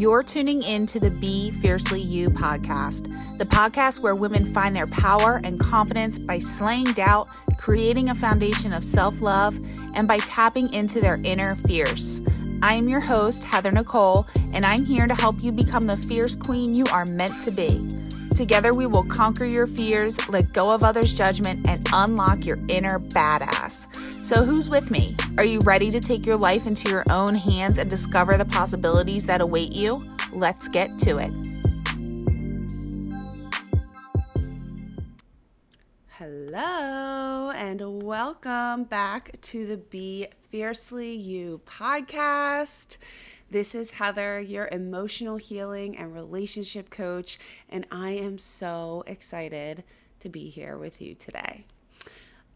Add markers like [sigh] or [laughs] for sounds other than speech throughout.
You're tuning in to the Be Fiercely You podcast, the podcast where women find their power and confidence by slaying doubt, creating a foundation of self love, and by tapping into their inner fierce. I am your host, Heather Nicole, and I'm here to help you become the fierce queen you are meant to be. Together, we will conquer your fears, let go of others' judgment, and unlock your inner badass. So, who's with me? Are you ready to take your life into your own hands and discover the possibilities that await you? Let's get to it. Hello, and welcome back to the Be Fiercely You podcast. This is Heather, your emotional healing and relationship coach, and I am so excited to be here with you today.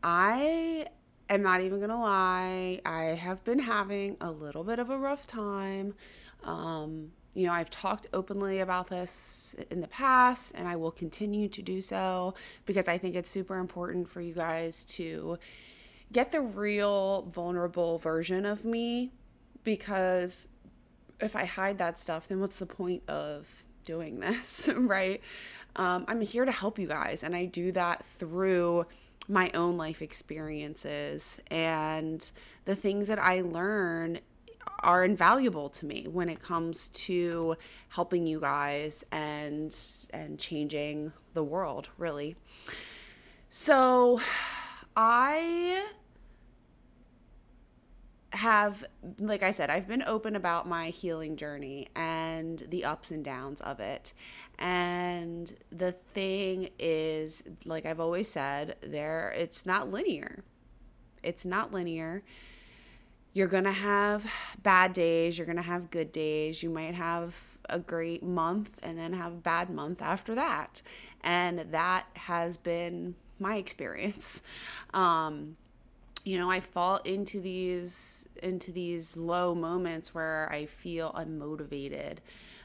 I am not even gonna lie, I have been having a little bit of a rough time. Um, you know, I've talked openly about this in the past, and I will continue to do so because I think it's super important for you guys to get the real vulnerable version of me. Because if I hide that stuff, then what's the point of doing this, [laughs] right? Um, I'm here to help you guys, and I do that through my own life experiences and the things that I learn are invaluable to me when it comes to helping you guys and and changing the world really. So i have like i said i've been open about my healing journey and the ups and downs of it and the thing is like i've always said there it's not linear it's not linear you're going to have bad days, you're going to have good days, you might have a great month and then have a bad month after that. And that has been my experience. Um, you know, I fall into these into these low moments where I feel unmotivated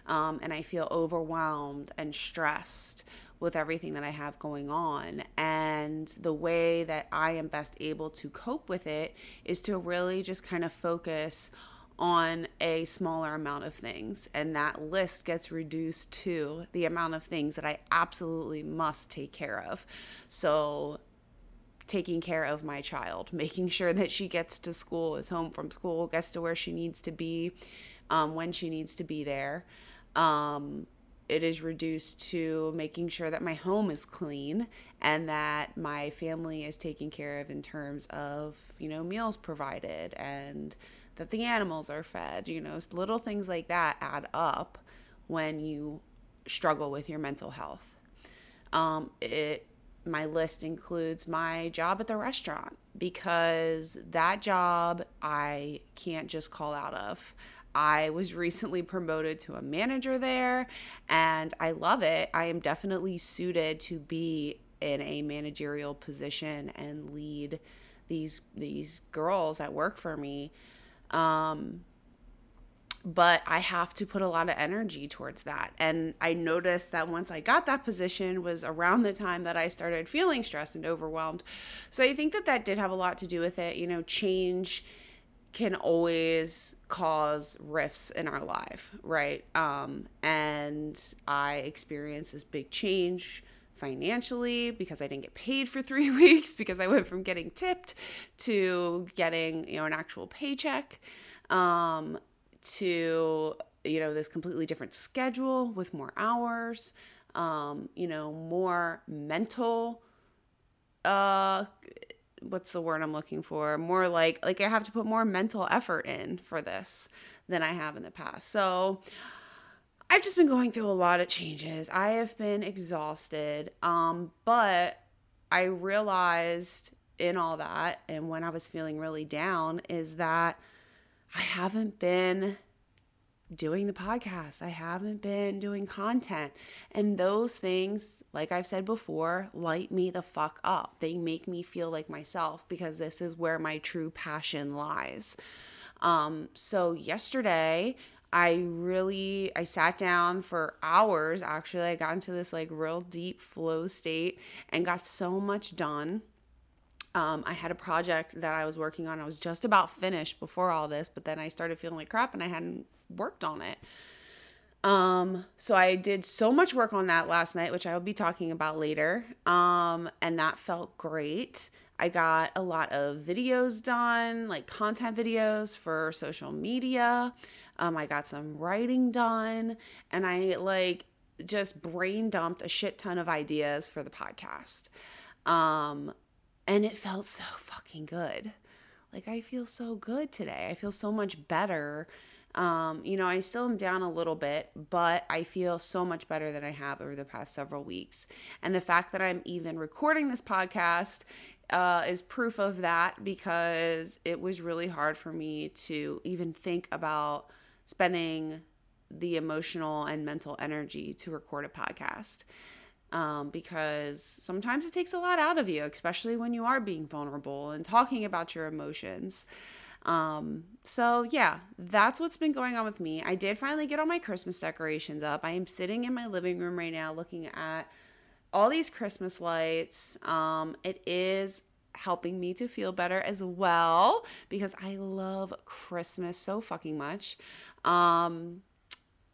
um, and I feel overwhelmed and stressed with everything that I have going on. And the way that I am best able to cope with it is to really just kind of focus on a smaller amount of things. And that list gets reduced to the amount of things that I absolutely must take care of. So, taking care of my child, making sure that she gets to school, is home from school, gets to where she needs to be um, when she needs to be there. Um, it is reduced to making sure that my home is clean and that my family is taken care of in terms of, you know, meals provided and that the animals are fed. You know, little things like that add up when you struggle with your mental health. Um, it my list includes my job at the restaurant because that job I can't just call out of. I was recently promoted to a manager there and I love it. I am definitely suited to be in a managerial position and lead these these girls that work for me. Um, but I have to put a lot of energy towards that. And I noticed that once I got that position was around the time that I started feeling stressed and overwhelmed. So I think that that did have a lot to do with it. You know, change can always cause rifts in our life, right? Um, and I experienced this big change financially because I didn't get paid for [laughs] three [laughs] weeks because I went from getting tipped to getting you know an actual paycheck um, to you know this completely different schedule with more hours, um, you know more mental uh what's the word I'm looking for? More like like I have to put more mental effort in for this than I have in the past. So I've just been going through a lot of changes. I have been exhausted. Um, but I realized in all that and when I was feeling really down is that I haven't been doing the podcast. I haven't been doing content. And those things, like I've said before, light me the fuck up. They make me feel like myself because this is where my true passion lies. Um, so yesterday, I really I sat down for hours actually. I got into this like real deep flow state and got so much done. Um, I had a project that I was working on. I was just about finished before all this, but then I started feeling like crap and I hadn't worked on it. Um, so I did so much work on that last night, which I will be talking about later. Um, and that felt great. I got a lot of videos done, like content videos for social media. Um, I got some writing done, and I like just brain dumped a shit ton of ideas for the podcast. Um, and it felt so fucking good. Like I feel so good today. I feel so much better. Um, you know, I still am down a little bit, but I feel so much better than I have over the past several weeks. And the fact that I'm even recording this podcast uh, is proof of that because it was really hard for me to even think about spending the emotional and mental energy to record a podcast. Um, because sometimes it takes a lot out of you, especially when you are being vulnerable and talking about your emotions. Um, so yeah, that's what's been going on with me. I did finally get all my Christmas decorations up. I am sitting in my living room right now looking at all these Christmas lights. Um, it is helping me to feel better as well because I love Christmas so fucking much. Um,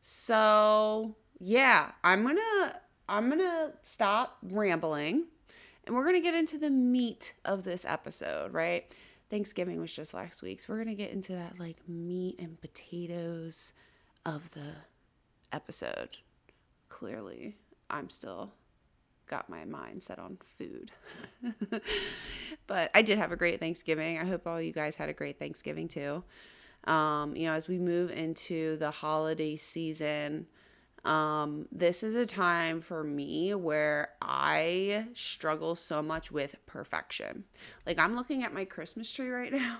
so yeah, I'm gonna I'm gonna stop rambling and we're gonna get into the meat of this episode, right? Thanksgiving was just last week, so we're gonna get into that like meat and potatoes of the episode. Clearly, I'm still got my mind set on food. [laughs] but I did have a great Thanksgiving. I hope all you guys had a great Thanksgiving too. Um, you know, as we move into the holiday season, um, this is a time for me where I struggle so much with perfection. Like, I'm looking at my Christmas tree right [laughs] now,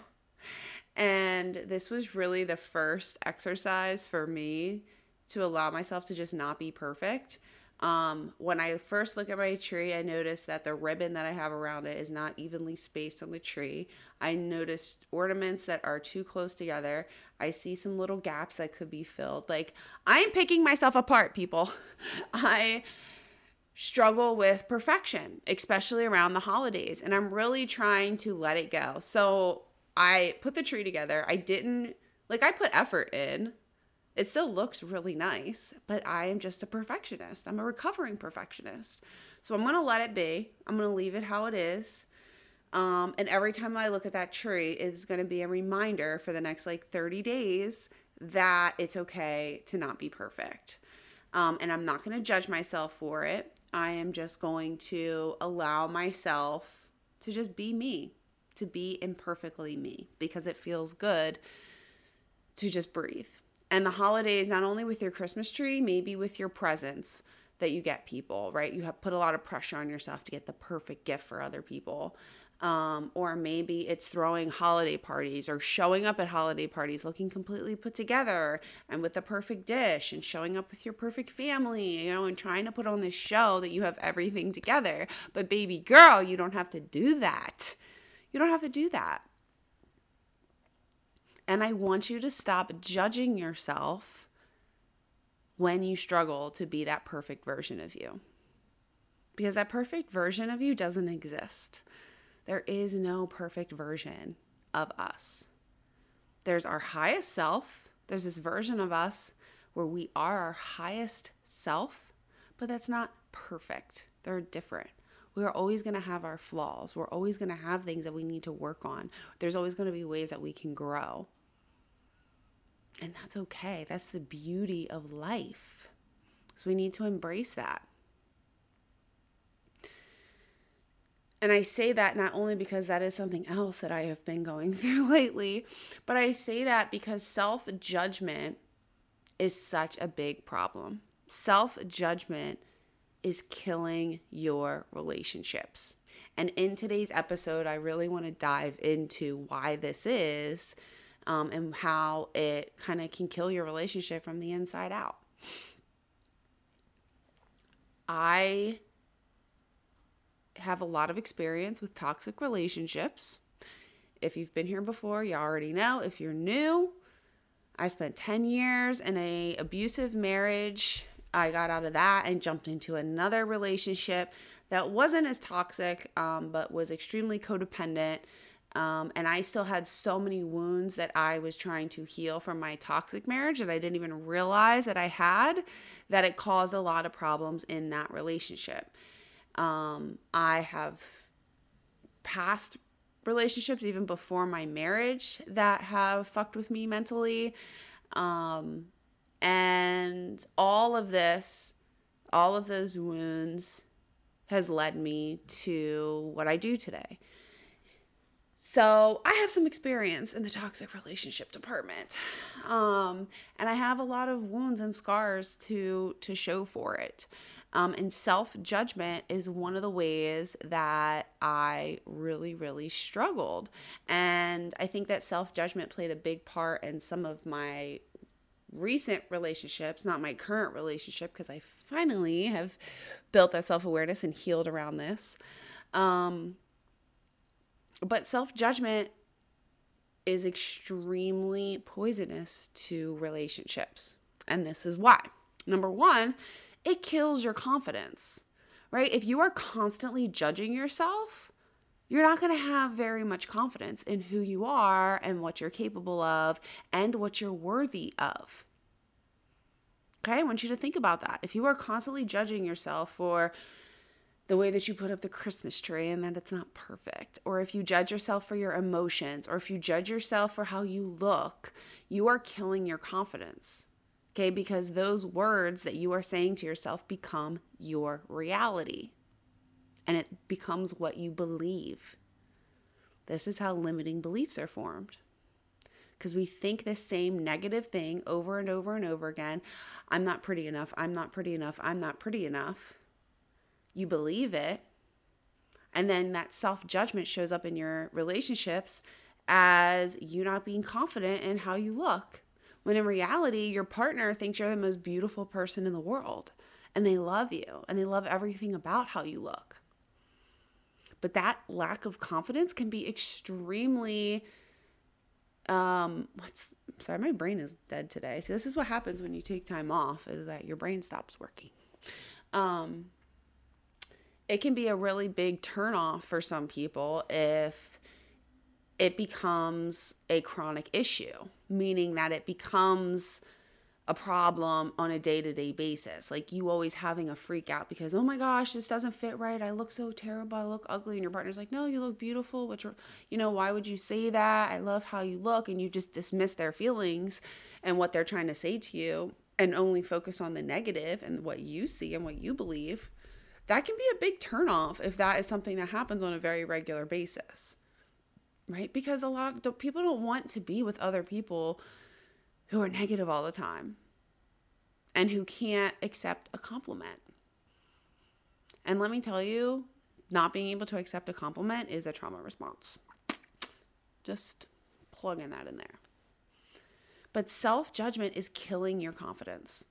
and this was really the first exercise for me to allow myself to just not be perfect um, when I first look at my tree, I notice that the ribbon that I have around it is not evenly spaced on the tree. I noticed ornaments that are too close together. I see some little gaps that could be filled. Like, I'm picking myself apart, people. [laughs] I struggle with perfection, especially around the holidays, and I'm really trying to let it go. So, I put the tree together. I didn't, like, I put effort in it still looks really nice, but I am just a perfectionist. I'm a recovering perfectionist. So I'm going to let it be. I'm going to leave it how it is. Um, and every time I look at that tree, it's going to be a reminder for the next like 30 days that it's okay to not be perfect. Um, and I'm not going to judge myself for it. I am just going to allow myself to just be me, to be imperfectly me, because it feels good to just breathe and the holidays not only with your christmas tree maybe with your presents that you get people right you have put a lot of pressure on yourself to get the perfect gift for other people um, or maybe it's throwing holiday parties or showing up at holiday parties looking completely put together and with the perfect dish and showing up with your perfect family, you know, and trying to put on this show that you have everything together. But, baby girl, you don't have to do that. You don't have to do that. And I want you to stop judging yourself when you struggle to be that perfect version of you. Because that perfect version of you doesn't exist. There is no perfect version of us. There's our highest self, there's this version of us where we are our highest self, but that's not perfect. They're different. We're always going to have our flaws. We're always going to have things that we need to work on. There's always going to be ways that we can grow. And that's okay. That's the beauty of life. So we need to embrace that. And I say that not only because that is something else that I have been going [laughs] through lately, but I say that because self judgment is such a big problem. Self judgment is killing your relationships. And in today's episode, I really want to dive into why this is um, and how it kind of can kill your relationship from the inside out. I have a lot of experience with toxic relationships. If you've been here before, you already know. If you're new, I spent 10 years in a abusive marriage. I got out of that and jumped into another relationship that wasn't as toxic, um, but was extremely codependent Um, and I still had so many wounds that I was trying to heal from my toxic marriage that I didn't even realize that I had, that it caused a lot of problems in that relationship. Um, I have past relationships, even before my marriage, that have fucked with me mentally. Um, and all of this, all of those wounds has led me to what I do today. So I have some experience in the toxic relationship department, um, and I have a lot of wounds and scars to to show for it. Um, and self judgment is one of the ways that I really, really struggled. And I think that self judgment played a big part in some of my recent relationships, not my current relationship, because I finally have built that self awareness and healed around this. Um, but self judgment is extremely poisonous to relationships. And this is why. Number one, it kills your confidence, right? If you are constantly judging yourself, you're not going to have very much confidence in who you are and what you're capable of and what you're worthy of. Okay, I want you to think about that. If you are constantly judging yourself for the way that you put up the Christmas tree and that it's not perfect, or if you judge yourself for your emotions, or if you judge yourself for how you look, you are killing your confidence. Okay, because those words that you are saying to yourself become your reality and it becomes what you believe. This is how limiting beliefs are formed. Because we think the same negative thing over and over and over again. I'm not pretty enough. I'm not pretty enough. I'm not pretty enough you believe it. And then that self judgment shows up in your relationships as you not being confident in how you look. When in reality, your partner thinks you're the most beautiful person in the world and they love you and they love everything about how you look. But that lack of confidence can be extremely um what's sorry my brain is dead today. So this is what happens when you take time off is that your brain stops working. Um it can be a really big turnoff for some people if it becomes a chronic issue, meaning that it becomes a problem on a day to day basis. Like you always having a freak out because, oh my gosh, this doesn't fit right. I look so terrible. I look ugly. And your partner's like, no, you look beautiful. Which, you know, why would you say that? I love how you look. And you just dismiss their feelings and what they're trying to say to you and only focus on the negative and what you see and what you believe that can be a big turnoff if that is something that happens on a very regular basis. Right? Because a lot of people don't want to be with other people who are negative all the time and who can't accept a compliment. And let me tell you, not being able to accept a compliment is a trauma response. Just plugging that in there. But self judgment is killing your confidence.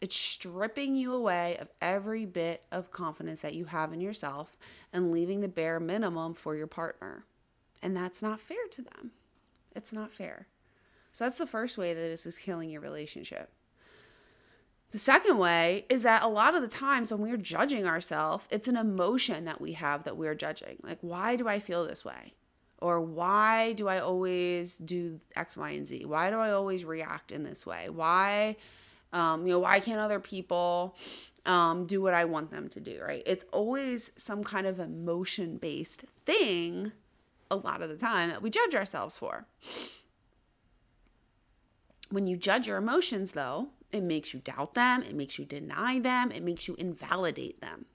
It's stripping you away of every bit of confidence that you have in yourself and leaving the bare minimum for your partner. And that's not fair to them. It's not fair. So that's the first way that this is killing your relationship. The second way is that a lot of the times when we're judging ourselves, it's an emotion that we have that we're judging. Like, why do I feel this way? Or why do I always do X, Y, and Z? Why do I always react in this way? Why um, you know, why can't other people um, do what I want them to do, right? It's always some kind of emotion based thing a lot of the time that we judge ourselves for. When you judge your emotions, though, it makes you doubt them, it makes you deny them, it makes you invalidate them.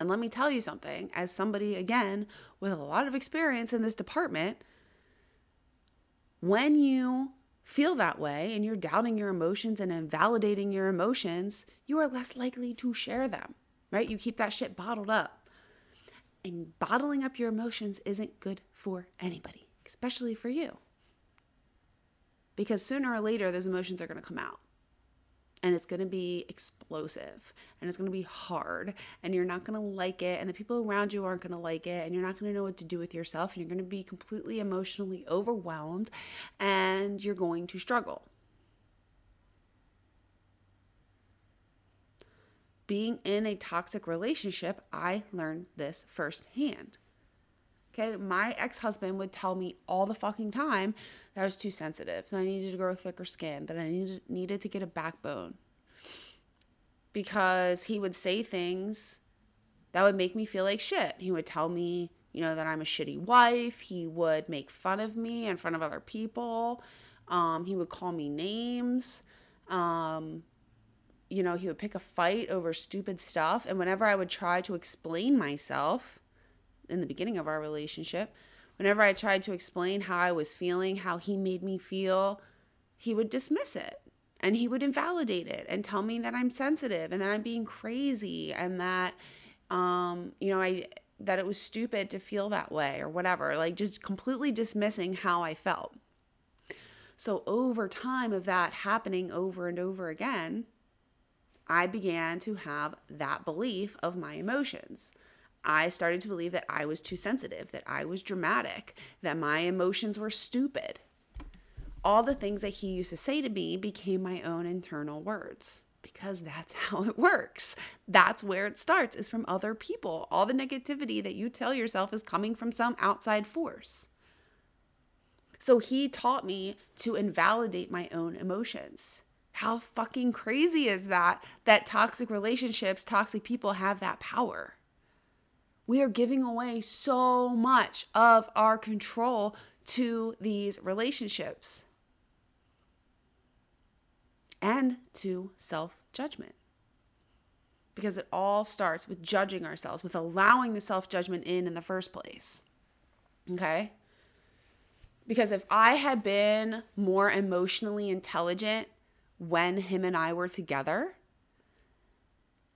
And let me tell you something, as somebody, again, with a lot of experience in this department, when you feel that way and you're doubting your emotions and invalidating your emotions, you are less likely to share them, right? You keep that shit bottled up. And bottling up your emotions isn't good for anybody, especially for you. Because sooner or later, those emotions are going to come out and it's going to be explosive and it's going to be hard and you're not going to like it and the people around you aren't going to like it and you're not going to know what to do with yourself and you're going to be completely emotionally overwhelmed and you're going to struggle. Being in a toxic relationship, I learned this firsthand. Okay, my ex husband would tell me all the fucking time that I was too sensitive, that I needed to grow thicker skin, that I needed, needed to get a backbone. Because he would say things that would make me feel like shit. He would tell me, you know, that I'm a shitty wife. He would make fun of me in front of other people. Um, he would call me names. Um, you know, he would pick a fight over stupid stuff. And whenever I would try to explain myself, in the beginning of our relationship, whenever I tried to explain how I was feeling, how he made me feel, he would dismiss it and he would invalidate it and tell me that I'm sensitive and that I'm being crazy and that um you know I that it was stupid to feel that way or whatever like just completely dismissing how I felt. So over time of that happening over and over again, I began to have that belief of my emotions. I started to believe that I was too sensitive, that I was dramatic, that my emotions were stupid. All the things that he used to say to me became my own internal words because that's [laughs] how it works. That's where it starts is from other people. All the negativity that you tell yourself is coming from some outside force. So he taught me to invalidate my own emotions. How fucking crazy is that? That toxic relationships, toxic people have that power we are giving away so much of our control to these relationships and to self judgment. Because it all starts with judging ourselves, with allowing the self judgment in in the first place. Okay? Because if I had been more emotionally intelligent when him and I were together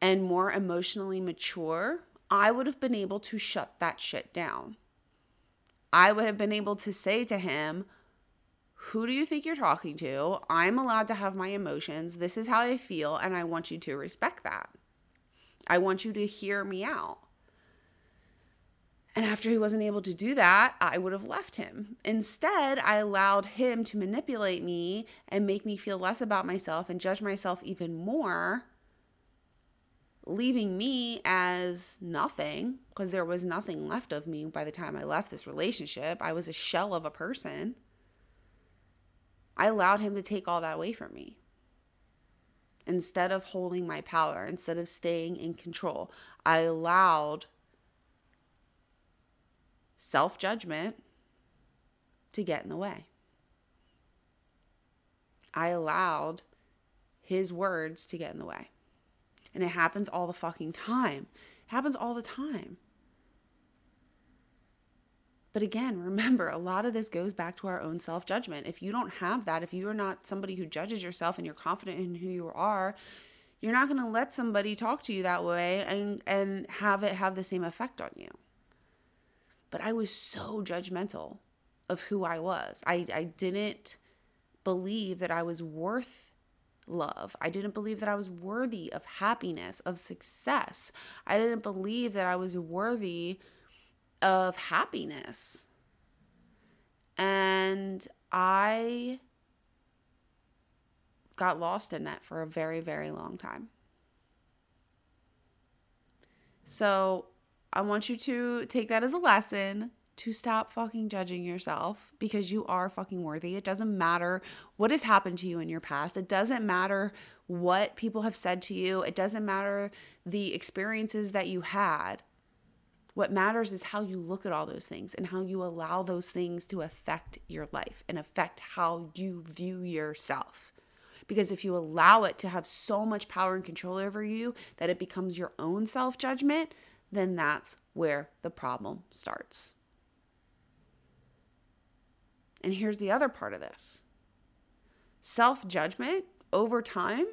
and more emotionally mature I would have been able to shut that shit down. I would have been able to say to him, Who do you think you're talking to? I'm allowed to have my emotions. This is how I feel, and I want you to respect that. I want you to hear me out. And after he wasn't able to do that, I would have left him. Instead, I allowed him to manipulate me and make me feel less about myself and judge myself even more leaving me as nothing because there was nothing left of me by the time I left this relationship. I was a shell of a person. I allowed him to take all that away from me. Instead of holding my power, instead of staying in control, I allowed self judgment to get in the way. I allowed his words to get in the way. And it happens all the fucking time. It happens all the time. But again, [laughs] remember, a lot of this goes back to our own self judgment. If you don't have that, if you are not somebody who judges yourself and you're confident in who you are, you're not going to let somebody talk to you that way and, and have it have the same effect on you. But I was so judgmental of who I was. I, I didn't believe that I was worth love. I didn't believe that I was worthy of happiness, of success. I didn't believe that I was worthy of happiness. And I got lost in that for a very, very long time. So I want you to take that as a lesson to stop fucking judging yourself because you are fucking worthy. It doesn't matter what has happened to you in your past. It doesn't matter what people have said to you. It doesn't matter the experiences that you had. What matters is how you look at all those things and how you allow those things to affect your life and affect how you view yourself. Because if you allow it to have so much power and control over you that it becomes your own self judgment, then that's where the problem starts. And here's the other part of this self judgment over time,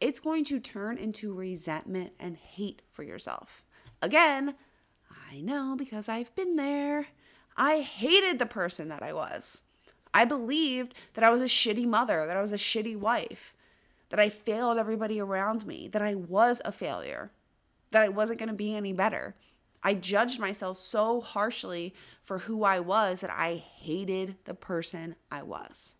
it's going to turn into resentment and hate for yourself. Again, I know because I've been there. I hated the person that I was. I believed that I was a shitty mother, that I was a shitty wife, that I failed everybody around me, that I was a failure, that I wasn't going to be any better. I judged myself so harshly for who I was that I hated the person I was.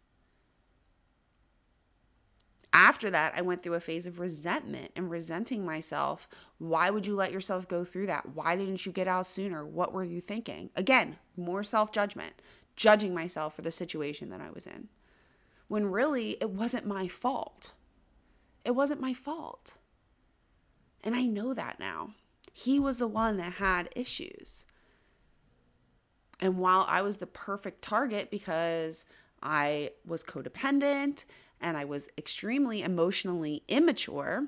After that, I went through a phase of resentment and resenting myself. Why would you let yourself go through that? Why didn't you get out sooner? What were you thinking? Again, more self judgment, judging myself for the situation that I was in. When really, it wasn't my fault. It wasn't my fault. And I know that now. He was the one that had issues. And while I was the perfect target because I was codependent and I was extremely emotionally immature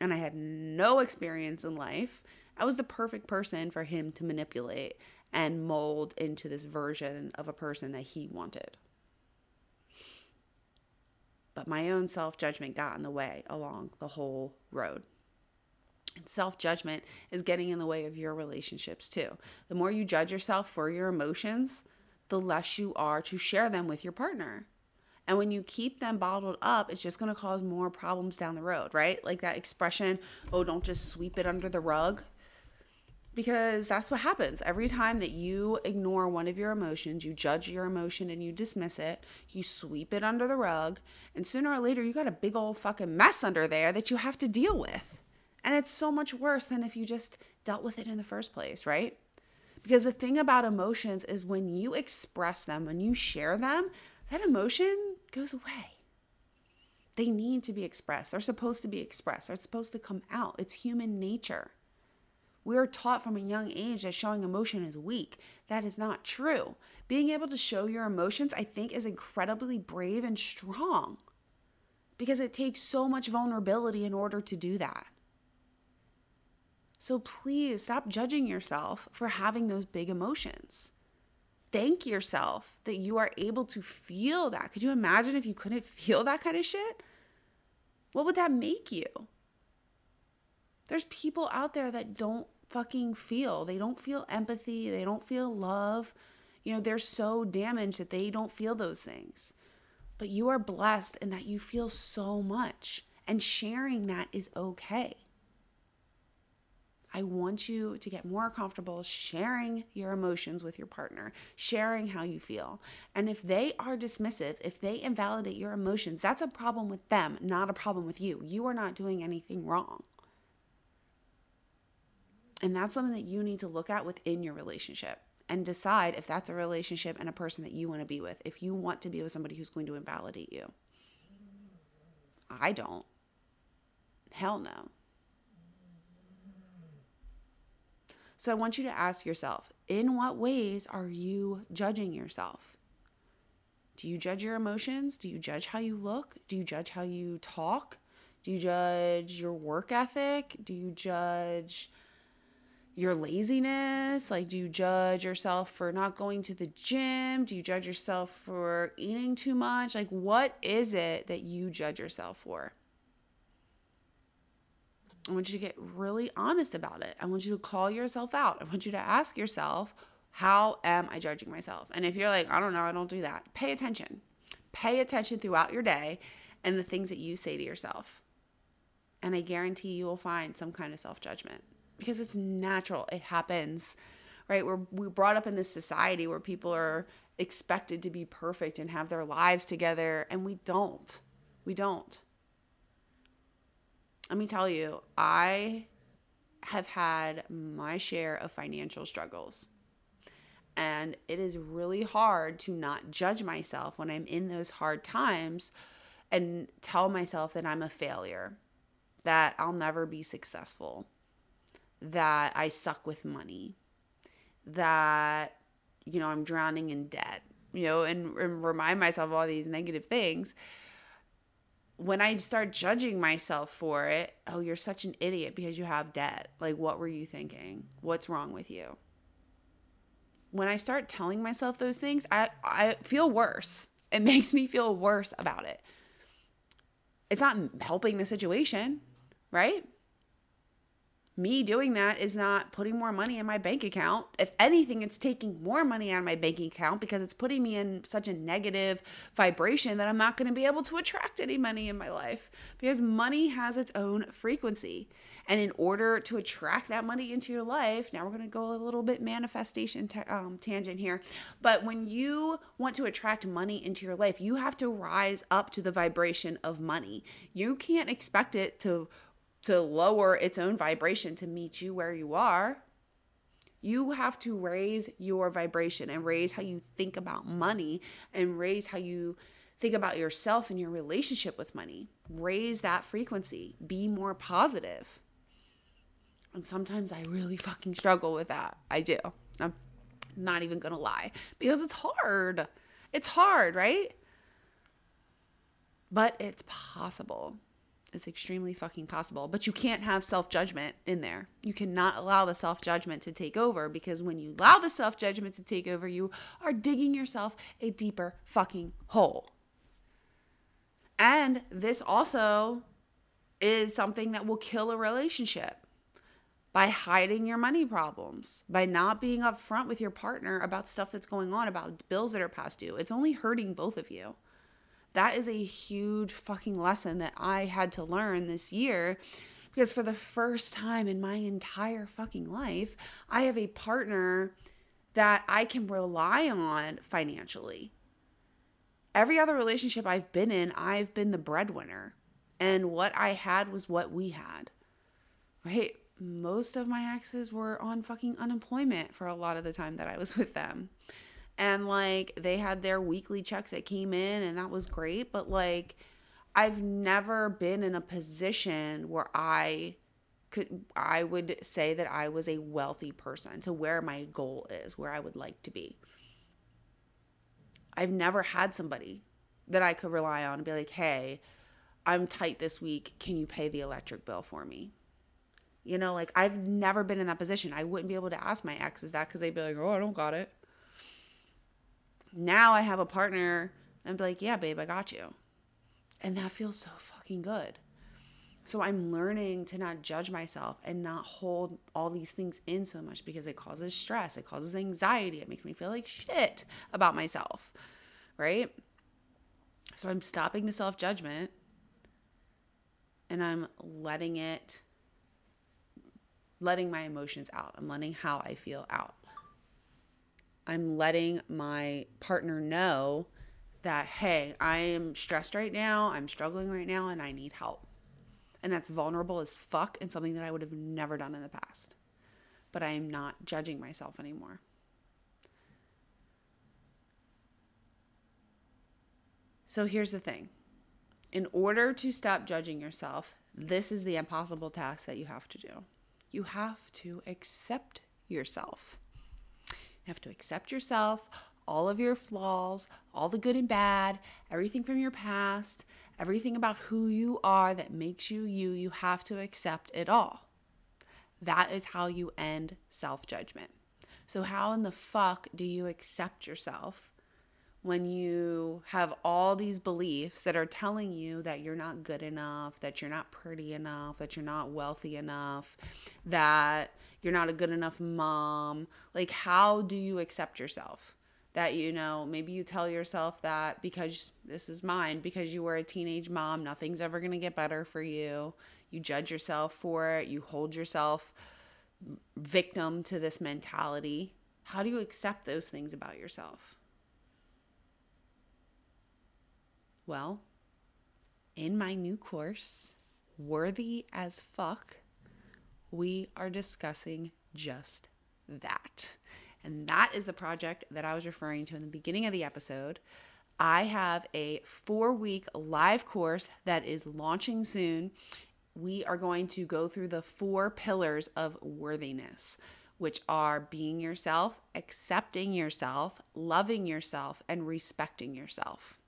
and I had no experience in life, I was the perfect person for him to manipulate and mold into this version of a person that he wanted. But my own self judgment got in the way along the whole road. Self judgment is getting in the way of your relationships too. The more you judge yourself for your emotions, the less you are to share them with your partner. And when you keep them bottled up, it's just going to cause more problems down the road, right? Like that expression, oh, don't just sweep it under the rug. Because that's what happens. Every time that you ignore one of your emotions, you judge your emotion and you dismiss it, you sweep it under the rug, and sooner or later, you got a big old fucking mess under there that you have to deal with. And it's so much worse than if you just dealt with it in the first place, right? Because the thing about emotions is when you express them, when you share them, that emotion goes away. They need to be expressed. They're supposed to be expressed. They're supposed to come out. It's human nature. We are taught from a young age that showing emotion is weak. That is not true. Being able to show your emotions, I think, is incredibly brave and strong because it takes so much vulnerability in order to do that. So please stop judging yourself for having those big emotions. Thank yourself that you are able to feel that. Could you imagine if you couldn't feel that kind of shit? What would that make you? There's people out there that don't fucking feel. They don't feel empathy. They don't feel love. You know, they're so damaged that they don't feel those things. But you are blessed in that you feel so much, and sharing that is okay. I want you to get more comfortable sharing your emotions with your partner, sharing how you feel. And if they are dismissive, if they invalidate your emotions, that's a problem with them, not a problem with you. You are not doing anything wrong. And that's something that you need to look at within your relationship and decide if that's a relationship and a person that you want to be with, if you want to be with somebody who's going to invalidate you. I don't. Hell no. So I want you to ask yourself in what ways are you judging yourself? Do you judge your emotions? Do you judge how you look? Do you judge how you talk? Do you judge your work ethic? Do you judge your laziness? Like, do you judge yourself for not going to the gym? Do you judge yourself for eating too much? Like, what is it that you judge yourself for? I want you to get really honest about it. I want you to call yourself out. I want you to ask yourself, how am I judging myself? And if you're like, I don't know, I don't do that, pay attention. Pay attention throughout your day and the things that you say to yourself. And I guarantee you will find some kind of self judgment because it's natural. It happens, right? We're, we're brought up in this society where people are expected to be perfect and have their lives together, and we don't. We don't let me tell you, I have had my share of financial struggles. And it is really hard to not judge myself when I'm in those hard times and tell myself that I'm a failure, that I'll never be successful, that I suck with money, that, you know, I'm drowning in debt, you know, and, and remind myself all these negative things when I start judging myself for it, oh, you're such an idiot because you have debt. Like, what were you thinking? What's wrong with you? When I start telling myself those things, I, I feel worse. It [laughs] makes me feel worse about it. It's not helping the situation, right? Me doing that is not putting more money in my bank account. If anything, it's taking more money out of my banking account because it's putting me in such a negative vibration that I'm not going to be able to attract any money in my life because money has its own frequency. And in order to attract that money into your life, now we're going to go a little bit manifestation t- um, tangent here. But when you want to attract money into your life, you have to rise up to the vibration of money. You can't expect it to to lower its own vibration to meet you where you are. You have to raise your vibration and raise how you think about money and raise how you think about yourself and your relationship with money. Raise that frequency. Be more positive. And sometimes I really fucking struggle with that. I do. I'm not even to lie because it's hard. It's hard, right? But it's possible. It's extremely fucking possible. But you can't have self judgment in there. You cannot allow the self judgment to take over because when you allow the self judgment to take over, you are digging yourself a deeper fucking hole. And this also is something that will kill a relationship by hiding your money problems, by not being upfront with your partner about stuff that's going on, about bills that are past due. It's only hurting both of you that is a huge fucking lesson that I had to learn this year because for the first time in my entire fucking life, I have a partner that I can rely on financially. Every other relationship I've been in, I've been the breadwinner. And what I had was what we had. Right? Most of my exes were on fucking unemployment for a lot of the time that I was with them and like they had their weekly checks that came in and that was great but like I've never been in a position where I could I would say that I was a wealthy person to where my goal is, where I would like to be. I've never had somebody that I could rely on and be like, "Hey, I'm tight this week. Can you pay the electric bill for me?" You know, like I've never been in that position. I wouldn't be able to ask my exes that because they'd be like, "Oh, I don't got it." Now I have a partner and be like, yeah, babe, I got you. And that feels so fucking good. So I'm learning to not judge myself and not hold all these things in so much because it causes stress, it causes anxiety, it makes me feel like shit about myself, right? So I'm stopping the self judgment and I'm letting it, letting my emotions out. I'm letting how I feel out. I'm letting my partner know that, hey, I am stressed right now, I'm struggling right now, and I need help. And that's vulnerable as fuck and something that I would have never done in the past. But I am not judging myself anymore. So here's the thing in order to stop judging yourself, this is the impossible task that you have to do. You have to accept yourself. You have to accept yourself, all of your flaws, all the good and bad, everything from your past, everything about who you are that makes you you. You have to accept it all. That is how you end self judgment. So, how in the fuck do you accept yourself when you have all these beliefs that are telling you that you're not good enough, that you're not pretty enough, that you're not wealthy enough, that you're not a good enough mom? Like, how do you accept yourself? That, you know, maybe you tell yourself that because this is mine, because you were a teenage mom, nothing's ever to get better for you. You judge yourself for it, you hold yourself victim to this mentality. How do you accept those things about yourself? Well, in my new course, Worthy as Fuck, we are discussing just that. And that is the project that I was referring to in the beginning of the episode. I have a four week live course that is launching soon. We are going to go through the four pillars of worthiness, which are being yourself, accepting yourself, loving yourself, and respecting yourself.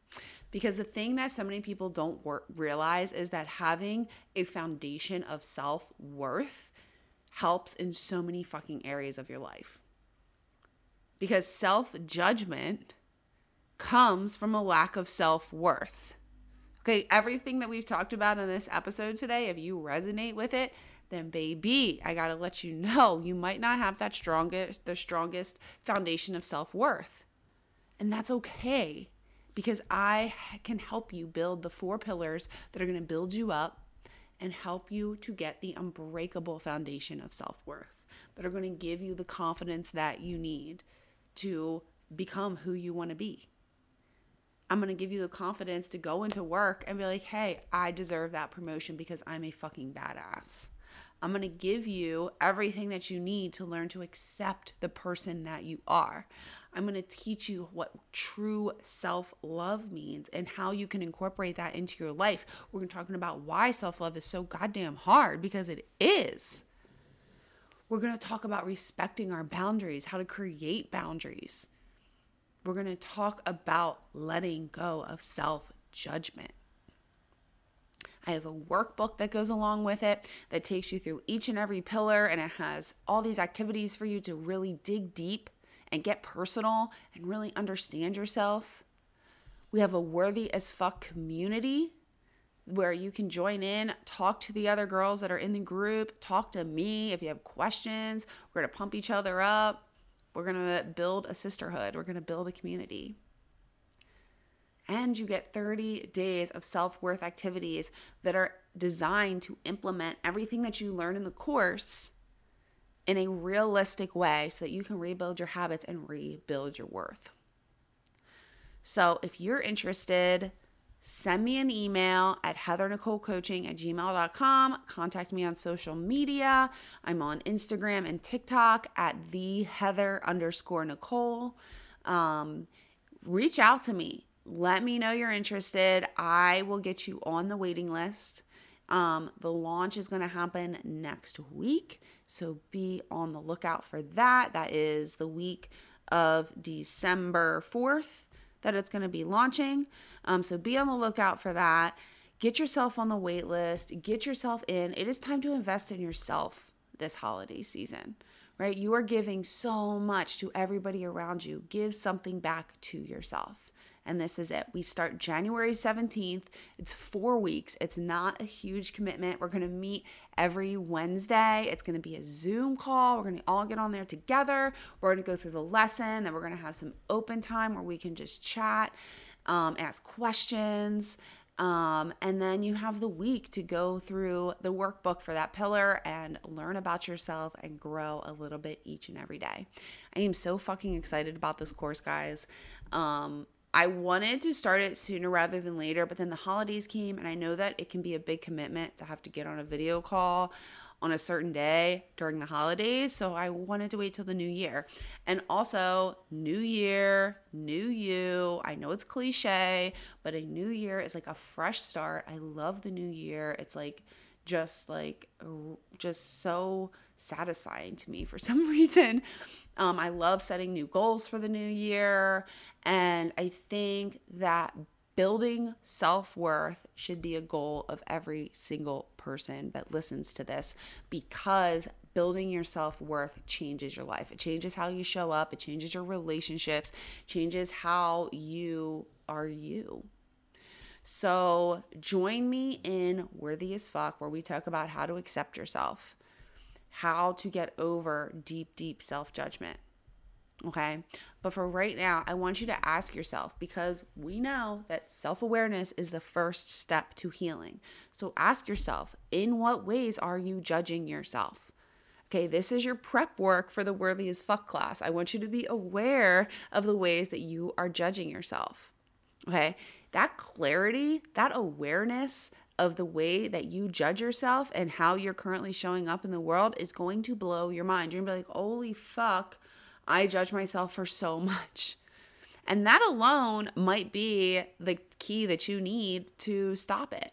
Because the thing that so many people don't wor- realize is that having a foundation of self worth helps in so many fucking areas of your life. Because self judgment comes from a lack of self worth. Okay, everything that we've talked about in this episode today, if you resonate with it, then baby, I got to let you know you might not have that strongest the strongest foundation of self-worth. And that's okay because I can help you build the four pillars that are going to build you up and help you to get the unbreakable foundation of self-worth that are going to give you the confidence that you need to become who you want to be. I'm going to give you the confidence to go into work and be like, hey, I deserve that promotion because I'm a fucking badass. I'm going to give you everything that you need to learn to accept the person that you are. I'm going to teach you what true self love means and how you can incorporate that into your life. We're talking about why self love is so goddamn hard because it is. We're going to talk about respecting our boundaries, how to create boundaries we're going to talk about letting go of self judgment. I have a workbook that goes along with it that takes you through each and every pillar, and it has all these activities for you to really dig deep and get personal and really understand yourself. We have a worthy as fuck community where you can join in, talk to the other girls that are in the group, talk to me if you have questions. We're going to pump each other up. We're going to build a sisterhood. We're going to build a community. And you get 30 days of self worth activities that are designed to implement everything that you learn in the course in a realistic way so that you can rebuild your habits and rebuild your worth. So, if you're interested, send me an email at heathernicolecoaching at gmail.com. Contact me on social media. I'm on Instagram and TikTok at the Heather underscore Nicole. Um, reach out to me. Let me know you're interested. I will get you on the waiting list. Um, the launch is going to happen next week. So be on the lookout for that. That is the week of December 4th that it's going to be launching. Um, so be on the lookout for that. Get yourself on the wait list, get yourself in. It is time to invest in yourself this holiday season, right? You are giving so much to everybody around you. Give something back to yourself and this is it. We start January 17th. It's four weeks. It's not a huge commitment. We're going to meet every Wednesday. It's going to be a Zoom call. We're going to all get on there together. We're going to go through the lesson. Then we're going to have some open time where we can just chat, um, ask questions. Um, and then you have the week to go through the workbook for that pillar and learn about yourself and grow a little bit each and every day. I am so fucking excited about this course, guys. Um, I wanted to start it sooner rather than later, but then the holidays came, and I know that it can be a big commitment to have to get on a video call on a certain day during the holidays. So I wanted to wait till the new year. And also, new year, new you. I know it's cliche, but a new year is like a fresh start. I love the new year. It's like, just like just so satisfying to me for [laughs] some reason. Um, I love setting new goals for the new year. And I think that building self worth should be a goal of every single person that listens to this because building your self worth changes your life. It changes how you show up, it changes your relationships, changes how you are you. So join me in Worthy as Fuck, where we talk about how to accept yourself, how to get over deep, deep self judgment. Okay. But for right now, I want you to ask yourself because we know that self awareness is the first step to healing. So ask yourself, in what ways are you judging yourself? Okay, this is your prep work for the Worthy as Fuck class. I want you to be aware of the ways that you are judging yourself. Okay, that clarity, that awareness of the way that you judge yourself and how you're currently showing up in the world is going to blow your mind. You're gonna be like, holy fuck, I judge myself for so [laughs] much. And that alone might be the key that you need to stop it.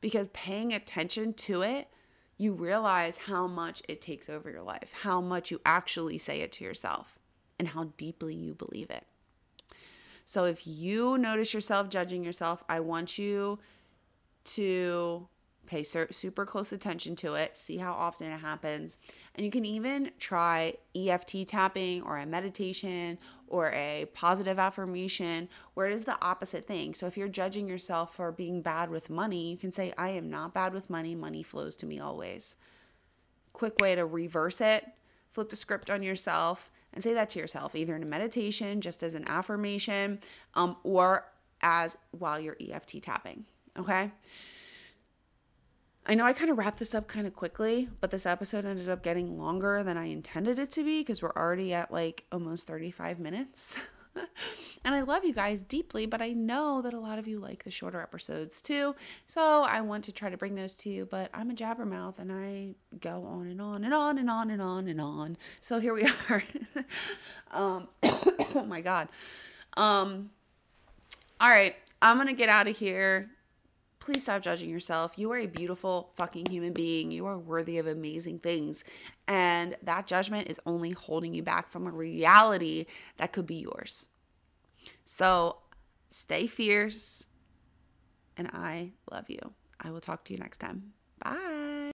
Because paying attention to it, you realize how much it takes over your life, how much you actually say it to yourself, and how deeply you believe it. So if you notice yourself judging yourself, I want you to Pay super close attention to it, see how often it happens. And you can even try EFT tapping or a meditation or a positive affirmation where it is the opposite thing. So if you're judging yourself for being bad with money, you can say, I am not bad with money. Money flows to me always. Quick way to reverse it flip the script on yourself and say that to yourself, either in a meditation, just as an affirmation, um, or as while you're EFT tapping. Okay. I know I kind of wrapped this up kind of quickly, but this episode ended up getting longer than I intended it to be because we're already at like almost 35 minutes. [laughs] [laughs] and I love you guys deeply, but I know that a lot of you like the shorter episodes too. So I want to try to bring those to you, but I'm a jabbermouth and I go on and on and on and on and on and on. So here we [laughs] are. um, [coughs] oh my God. Um, all right, I'm going to get out of here please stop judging yourself. You are a beautiful fucking human being. You are worthy of amazing things. And that judgment is only holding you back from a reality that could be yours. So stay fierce. And I love you. I will talk to you next time. Bye.